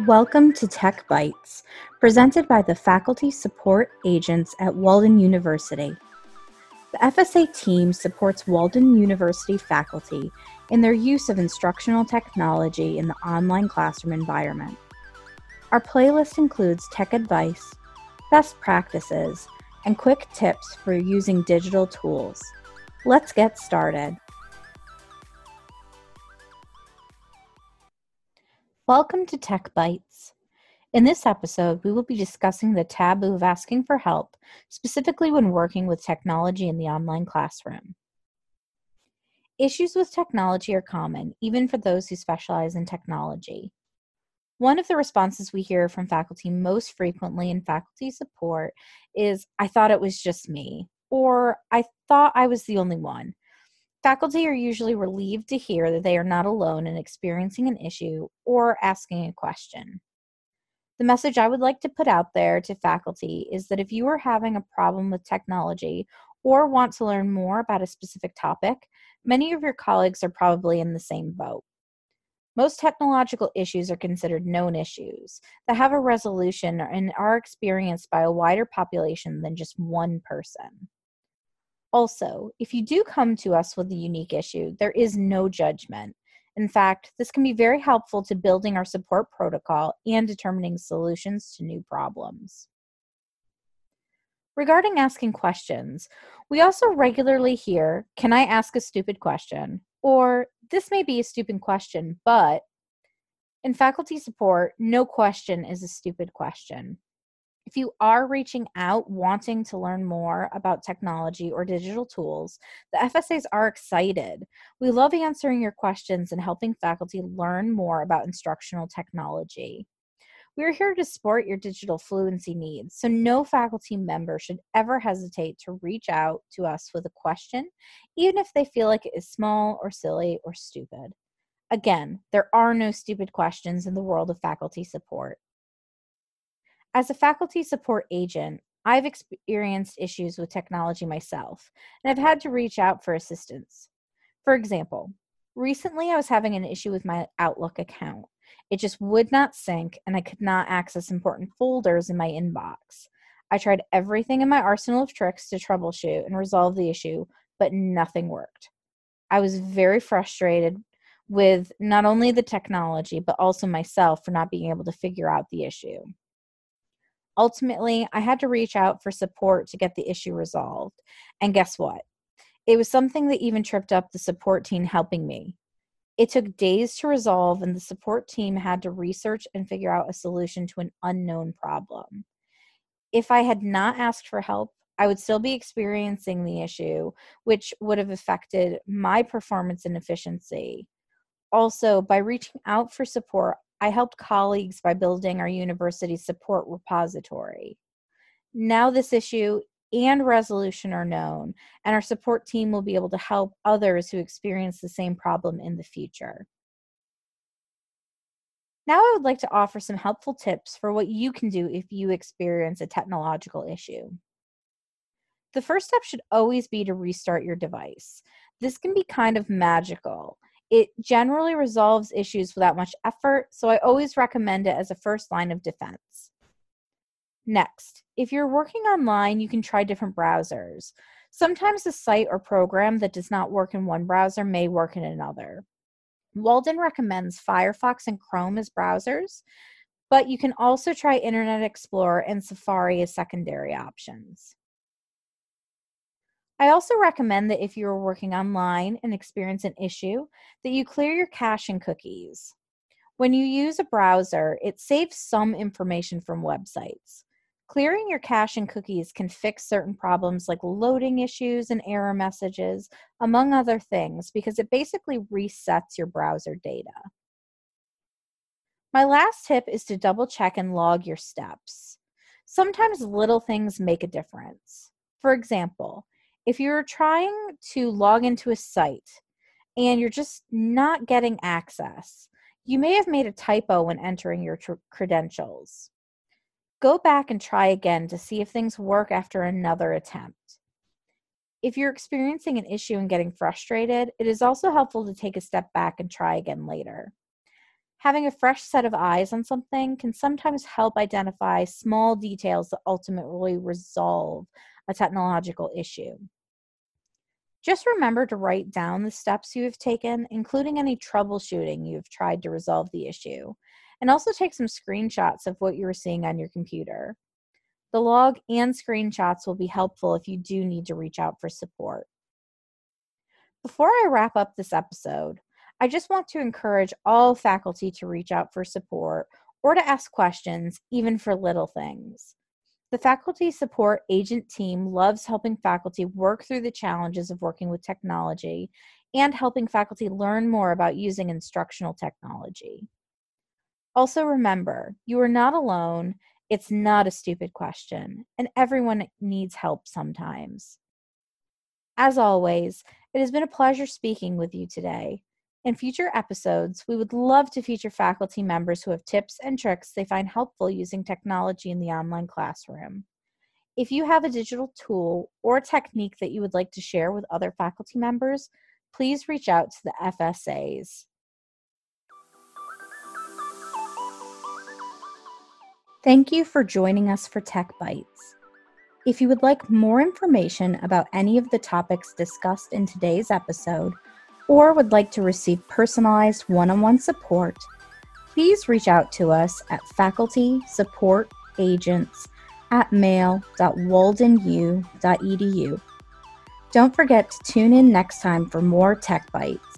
Welcome to Tech Bites, presented by the Faculty Support Agents at Walden University. The FSA team supports Walden University faculty in their use of instructional technology in the online classroom environment. Our playlist includes tech advice, best practices, and quick tips for using digital tools. Let's get started. Welcome to Tech Bites. In this episode, we will be discussing the taboo of asking for help, specifically when working with technology in the online classroom. Issues with technology are common, even for those who specialize in technology. One of the responses we hear from faculty most frequently in faculty support is, I thought it was just me, or I thought I was the only one. Faculty are usually relieved to hear that they are not alone in experiencing an issue or asking a question. The message I would like to put out there to faculty is that if you are having a problem with technology or want to learn more about a specific topic, many of your colleagues are probably in the same boat. Most technological issues are considered known issues that have a resolution and are experienced by a wider population than just one person. Also, if you do come to us with a unique issue, there is no judgment. In fact, this can be very helpful to building our support protocol and determining solutions to new problems. Regarding asking questions, we also regularly hear, Can I ask a stupid question? Or, This may be a stupid question, but in faculty support, no question is a stupid question. If you are reaching out wanting to learn more about technology or digital tools, the FSAs are excited. We love answering your questions and helping faculty learn more about instructional technology. We are here to support your digital fluency needs, so no faculty member should ever hesitate to reach out to us with a question, even if they feel like it is small or silly or stupid. Again, there are no stupid questions in the world of faculty support. As a faculty support agent, I've experienced issues with technology myself, and I've had to reach out for assistance. For example, recently I was having an issue with my Outlook account. It just would not sync, and I could not access important folders in my inbox. I tried everything in my arsenal of tricks to troubleshoot and resolve the issue, but nothing worked. I was very frustrated with not only the technology, but also myself for not being able to figure out the issue. Ultimately, I had to reach out for support to get the issue resolved. And guess what? It was something that even tripped up the support team helping me. It took days to resolve, and the support team had to research and figure out a solution to an unknown problem. If I had not asked for help, I would still be experiencing the issue, which would have affected my performance and efficiency. Also, by reaching out for support, I helped colleagues by building our university support repository. Now, this issue and resolution are known, and our support team will be able to help others who experience the same problem in the future. Now, I would like to offer some helpful tips for what you can do if you experience a technological issue. The first step should always be to restart your device. This can be kind of magical. It generally resolves issues without much effort, so I always recommend it as a first line of defense. Next, if you're working online, you can try different browsers. Sometimes a site or program that does not work in one browser may work in another. Walden recommends Firefox and Chrome as browsers, but you can also try Internet Explorer and Safari as secondary options. I also recommend that if you are working online and experience an issue, that you clear your cache and cookies. When you use a browser, it saves some information from websites. Clearing your cache and cookies can fix certain problems like loading issues and error messages, among other things, because it basically resets your browser data. My last tip is to double check and log your steps. Sometimes little things make a difference. For example, if you're trying to log into a site and you're just not getting access, you may have made a typo when entering your tr- credentials. Go back and try again to see if things work after another attempt. If you're experiencing an issue and getting frustrated, it is also helpful to take a step back and try again later. Having a fresh set of eyes on something can sometimes help identify small details that ultimately resolve a technological issue. Just remember to write down the steps you have taken, including any troubleshooting you have tried to resolve the issue, and also take some screenshots of what you are seeing on your computer. The log and screenshots will be helpful if you do need to reach out for support. Before I wrap up this episode, I just want to encourage all faculty to reach out for support or to ask questions, even for little things. The faculty support agent team loves helping faculty work through the challenges of working with technology and helping faculty learn more about using instructional technology. Also, remember, you are not alone. It's not a stupid question, and everyone needs help sometimes. As always, it has been a pleasure speaking with you today. In future episodes, we would love to feature faculty members who have tips and tricks they find helpful using technology in the online classroom. If you have a digital tool or technique that you would like to share with other faculty members, please reach out to the FSAs. Thank you for joining us for Tech Bites. If you would like more information about any of the topics discussed in today's episode, or would like to receive personalized one on one support, please reach out to us at faculty support agents at mail.waldenu.edu. Don't forget to tune in next time for more Tech Bites.